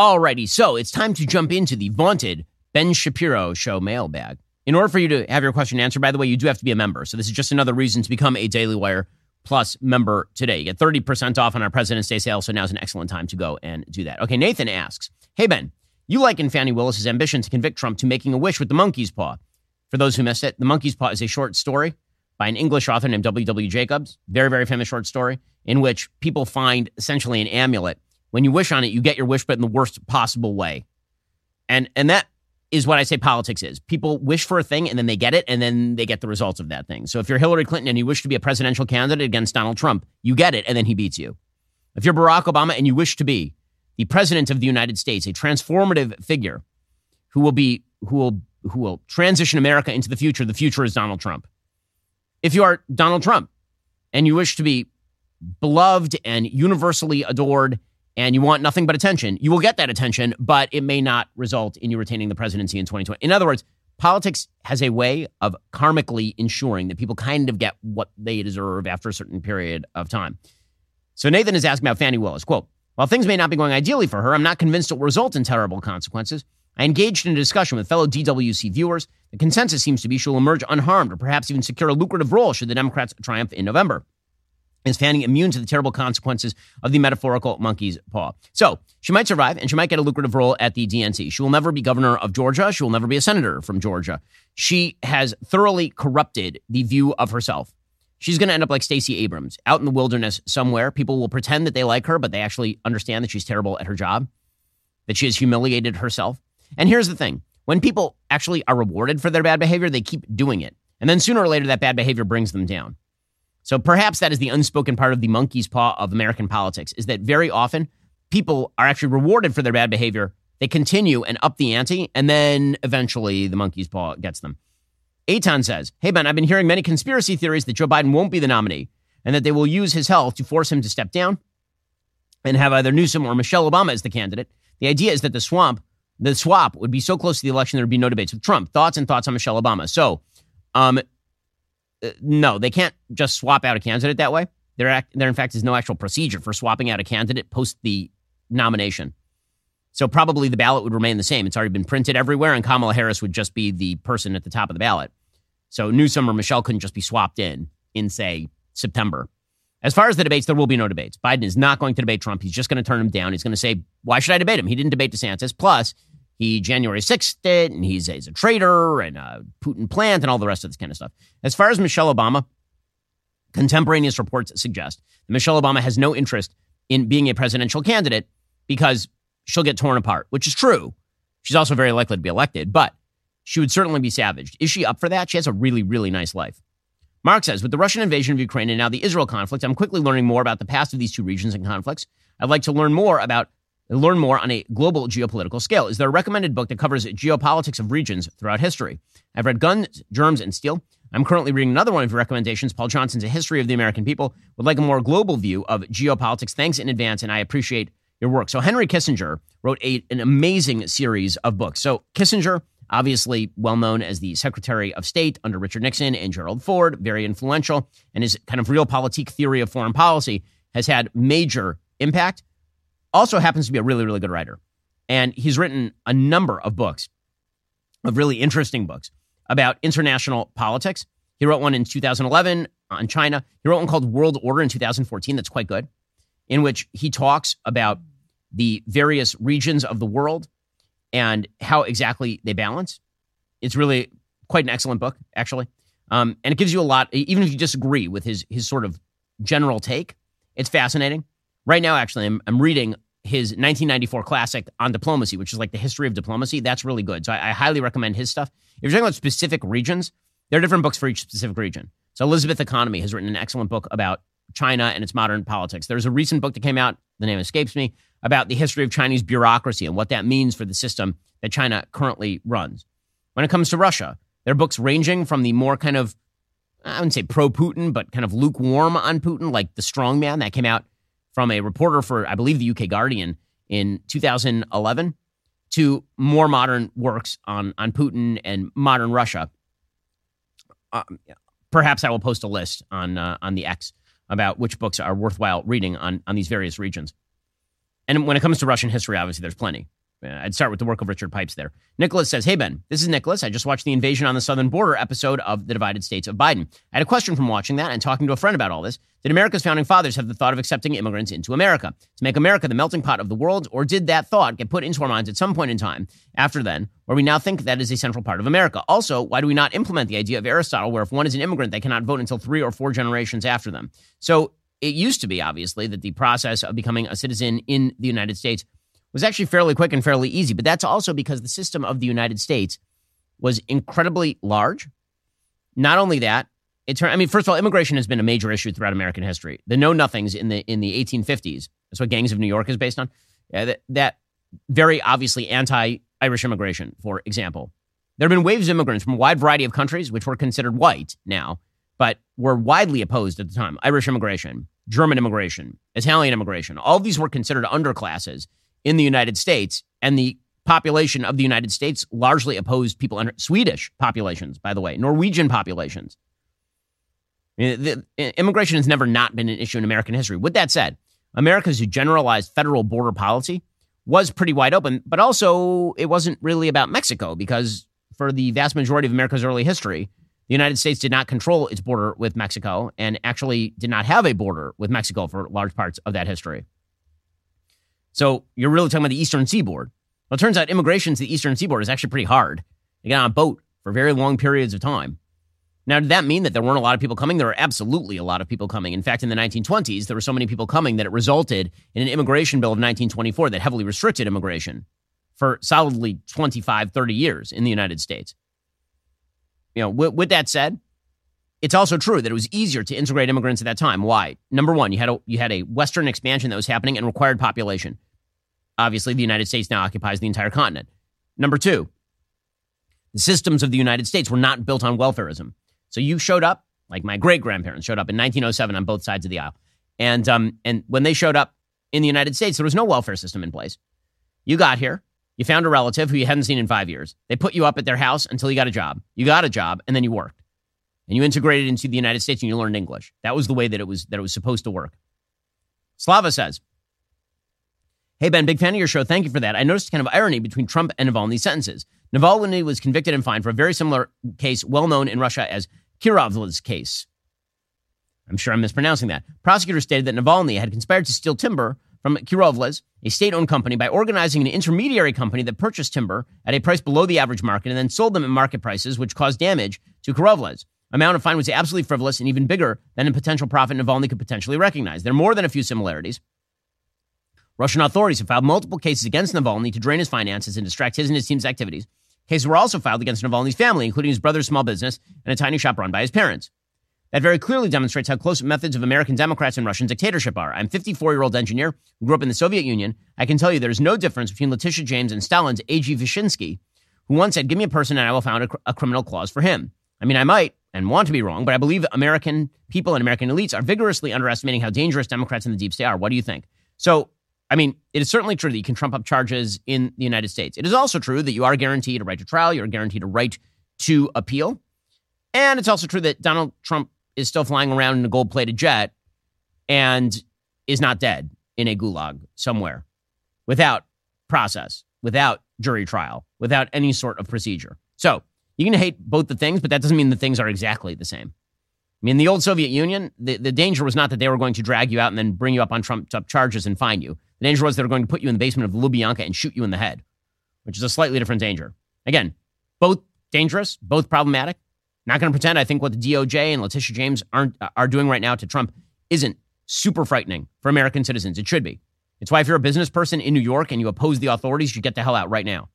Alrighty, so it's time to jump into the vaunted Ben Shapiro show mailbag. In order for you to have your question answered, by the way, you do have to be a member. So this is just another reason to become a Daily Wire Plus member today. You get 30% off on our President's Day sale, so now's an excellent time to go and do that. Okay, Nathan asks, Hey Ben, you liken Fani Willis's ambition to convict Trump to making a wish with the monkey's paw. For those who missed it, the monkey's paw is a short story by an English author named W.W. Jacobs, very, very famous short story, in which people find essentially an amulet. When you wish on it, you get your wish, but in the worst possible way. And, and that is what I say politics is. People wish for a thing and then they get it and then they get the results of that thing. So if you're Hillary Clinton and you wish to be a presidential candidate against Donald Trump, you get it and then he beats you. If you're Barack Obama and you wish to be the president of the United States, a transformative figure who will be who will who will transition America into the future, the future is Donald Trump. If you are Donald Trump and you wish to be beloved and universally adored and you want nothing but attention, you will get that attention, but it may not result in you retaining the presidency in 2020. In other words, politics has a way of karmically ensuring that people kind of get what they deserve after a certain period of time. So Nathan is asking about Fani Willis. Quote, while things may not be going ideally for her, I'm not convinced it will result in terrible consequences. I engaged in a discussion with fellow DWC viewers. The consensus seems to be she'll emerge unharmed or perhaps even secure a lucrative role should the Democrats triumph in November is Fani immune to the terrible consequences of the metaphorical monkey's paw. So she might survive and she might get a lucrative role at the DNC. She will never be governor of Georgia. She will never be a senator from Georgia. She has thoroughly corrupted the view of herself. She's going to end up like Stacey Abrams, out in the wilderness somewhere. People will pretend that they like her, but they actually understand that she's terrible at her job, that she has humiliated herself. And here's the thing when people actually are rewarded for their bad behavior, they keep doing it. And then sooner or later, that bad behavior brings them down. So perhaps that is the unspoken part of the monkey's paw of American politics is that very often people are actually rewarded for their bad behavior. They continue and up the ante, and then eventually the monkey's paw gets them. Aton says, Hey, Ben, I've been hearing many conspiracy theories that Joe Biden won't be the nominee and that they will use his health to force him to step down and have either Newsom or Michelle Obama as the candidate. The idea is that the swamp, the swap would be so close to the election there would be no debates with Trump. Thoughts and thoughts on Michelle Obama. So, um, Uh, no, they can't just swap out a candidate that way. There, act, there, in fact, is no actual procedure for swapping out a candidate post the nomination. So probably the ballot would remain the same. It's already been printed everywhere, and Kamala Harris would just be the person at the top of the ballot. So Newsom or Michelle couldn't just be swapped in in, say, September. As far as the debates, there will be no debates. Biden is not going to debate Trump. He's just going to turn him down. He's going to say, Why should I debate him? He didn't debate DeSantis. Plus, he January 6th it, and he's, he's a traitor and a Putin plant and all the rest of this kind of stuff. As far as Michelle Obama, contemporaneous reports suggest that Michelle Obama has no interest in being a presidential candidate because she'll get torn apart, which is true. She's also very likely to be elected, but she would certainly be savaged. Is she up for that? She has a really, really nice life. Mark says, with the Russian invasion of Ukraine and now the Israel conflict, I'm quickly learning more about the past of these two regions and conflicts. I'd like to learn more about learn more on a global geopolitical scale. Is there a recommended book that covers geopolitics of regions throughout history? I've read Guns, Germs, and Steel. I'm currently reading another one of your recommendations, Paul Johnson's A History of the American People. Would like a more global view of geopolitics. Thanks in advance, and I appreciate your work. So Henry Kissinger wrote a, an amazing series of books. So Kissinger, obviously well known as the Secretary of State under Richard Nixon and Gerald Ford, very influential, and his kind of realpolitik theory of foreign policy has had major impact also happens to be a really, really good writer. And he's written a number of books, of really interesting books about international politics. He wrote one in 2011 on China. He wrote one called World Order in 2014 that's quite good, in which he talks about the various regions of the world and how exactly they balance. It's really quite an excellent book, actually. Um, and it gives you a lot, even if you disagree with his, his sort of general take, it's fascinating. Right now, actually, I'm, I'm reading his 1994 classic on diplomacy, which is like the history of diplomacy. That's really good. So I, I, highly recommend his stuff. If you're talking about specific regions, there are different books for each specific region. So Elizabeth Economy has written an excellent book about China and its modern politics. There's a recent book that came out, the name escapes me, about the history of Chinese bureaucracy and what that means for the system that China currently runs. When it comes to Russia, there are books ranging from the more kind of, I wouldn't say pro Putin, but kind of lukewarm on Putin, like The Strong Man, that came out from a reporter for, I believe, the UK Guardian in 2011 to more modern works on, on Putin and modern Russia. Uh, perhaps I will post a list on, uh, on the X about which books are worthwhile reading on, on these various regions. And when it comes to Russian history, obviously, there's plenty. Uh, I'd start with the work of Richard Pipes there. Nicholas says, Hey, Ben, this is Nicholas. I just watched the Invasion on the Southern Border episode of The Divided States of Biden. I had a question from watching that and talking to a friend about all this. Did America's founding fathers have the thought of accepting immigrants into America to make America the melting pot of the world, or did that thought get put into our minds at some point in time after then, where we now think that is a central part of America? Also, why do we not implement the idea of Aristotle, where if one is an immigrant, they cannot vote until three or four generations after them? So it used to be, obviously, that the process of becoming a citizen in the United States was actually fairly quick and fairly easy. But that's also because the system of the United States was incredibly large. Not only that, it I mean, first of all, immigration has been a major issue throughout American history. The know nothings in the in the 1850s, that's what Gangs of New York is based on. Yeah, that, that very obviously anti Irish immigration, for example. There have been waves of immigrants from a wide variety of countries, which were considered white now, but were widely opposed at the time. Irish immigration, German immigration, Italian immigration, all these were considered underclasses in the United States, and the population of the United States largely opposed people under Swedish populations, by the way, Norwegian populations. The, immigration has never not been an issue in American history. With that said, America's generalized federal border policy was pretty wide open, but also it wasn't really about Mexico because for the vast majority of America's early history, the United States did not control its border with Mexico and actually did not have a border with Mexico for large parts of that history. So you're really talking about the Eastern Seaboard. Well, it turns out immigration to the Eastern Seaboard is actually pretty hard. You get on a boat for very long periods of time. Now, did that mean that there weren't a lot of people coming? There were absolutely a lot of people coming. In fact, in the 1920s, there were so many people coming that it resulted in an immigration bill of 1924 that heavily restricted immigration for solidly 25, 30 years in the United States. You know, with, with that said, it's also true that it was easier to integrate immigrants at that time. Why? Number one, you had a you had a Western expansion that was happening and required population. Obviously, the United States now occupies the entire continent. Number two, the systems of the United States were not built on welfareism. So you showed up, like my great grandparents showed up in 1907 on both sides of the aisle, and um, and when they showed up in the United States, there was no welfare system in place. You got here, you found a relative who you hadn't seen in five years. They put you up at their house until you got a job. You got a job, and then you worked and you integrated into the United States and you learned English. That was the way that it was that it was supposed to work. Slava says, Hey Ben, big fan of your show. Thank you for that. I noticed kind of irony between Trump and Navalny's sentences. Navalny was convicted and fined for a very similar case, well known in Russia as Kirovla's case. I'm sure I'm mispronouncing that. Prosecutors stated that Navalny had conspired to steal timber from Kirovla's, a state owned company, by organizing an intermediary company that purchased timber at a price below the average market and then sold them at market prices, which caused damage to Kirovla's amount of fine was absolutely frivolous and even bigger than a potential profit Navalny could potentially recognize. There are more than a few similarities. Russian authorities have filed multiple cases against Navalny to drain his finances and distract his and his team's activities. Cases were also filed against Navalny's family, including his brother's small business and a tiny shop run by his parents. That very clearly demonstrates how close methods of American Democrats and Russian dictatorship are. I'm 54 year old engineer who grew up in the Soviet Union. I can tell you there's no difference between Letitia James and Stalin's A.G. Vyshinsky, who once said, Give me a person and I will found a, a criminal clause for him. I mean, I might, and want to be wrong, but I believe American people and American elites are vigorously underestimating how dangerous Democrats in the deep state are. What do you think? So, I mean, it is certainly true that you can trump up charges in the United States. It is also true that you are guaranteed a right to trial, you're guaranteed a right to appeal. And it's also true that Donald Trump is still flying around in a gold plated jet and is not dead in a gulag somewhere without process, without jury trial, without any sort of procedure. So, you can hate both the things, but that doesn't mean the things are exactly the same. I mean, the old Soviet Union, the, the danger was not that they were going to drag you out and then bring you up on trumped up charges and fine you. The danger was they were going to put you in the basement of Lubyanka and shoot you in the head, which is a slightly different danger. Again, both dangerous, both problematic. Not going to pretend I think what the DOJ and Letitia James aren't uh, are doing right now to Trump isn't super frightening for American citizens. It should be. It's why if you're a business person in New York and you oppose the authorities, you get the hell out right now.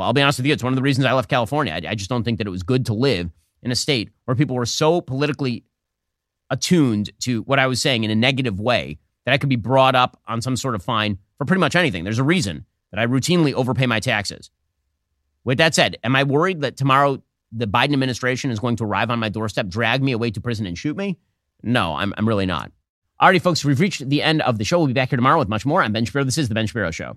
I'll be honest with you, it's one of the reasons I left California. I, I just don't think that it was good to live in a state where people were so politically attuned to what I was saying in a negative way that I could be brought up on some sort of fine for pretty much anything. There's a reason that I routinely overpay my taxes. With that said, am I worried that tomorrow the Biden administration is going to arrive on my doorstep, drag me away to prison, and shoot me? No, I'm, I'm really not. Alrighty, folks, we've reached the end of the show. We'll be back here tomorrow with much more. I'm Ben Shapiro. This is The Ben Shapiro Show.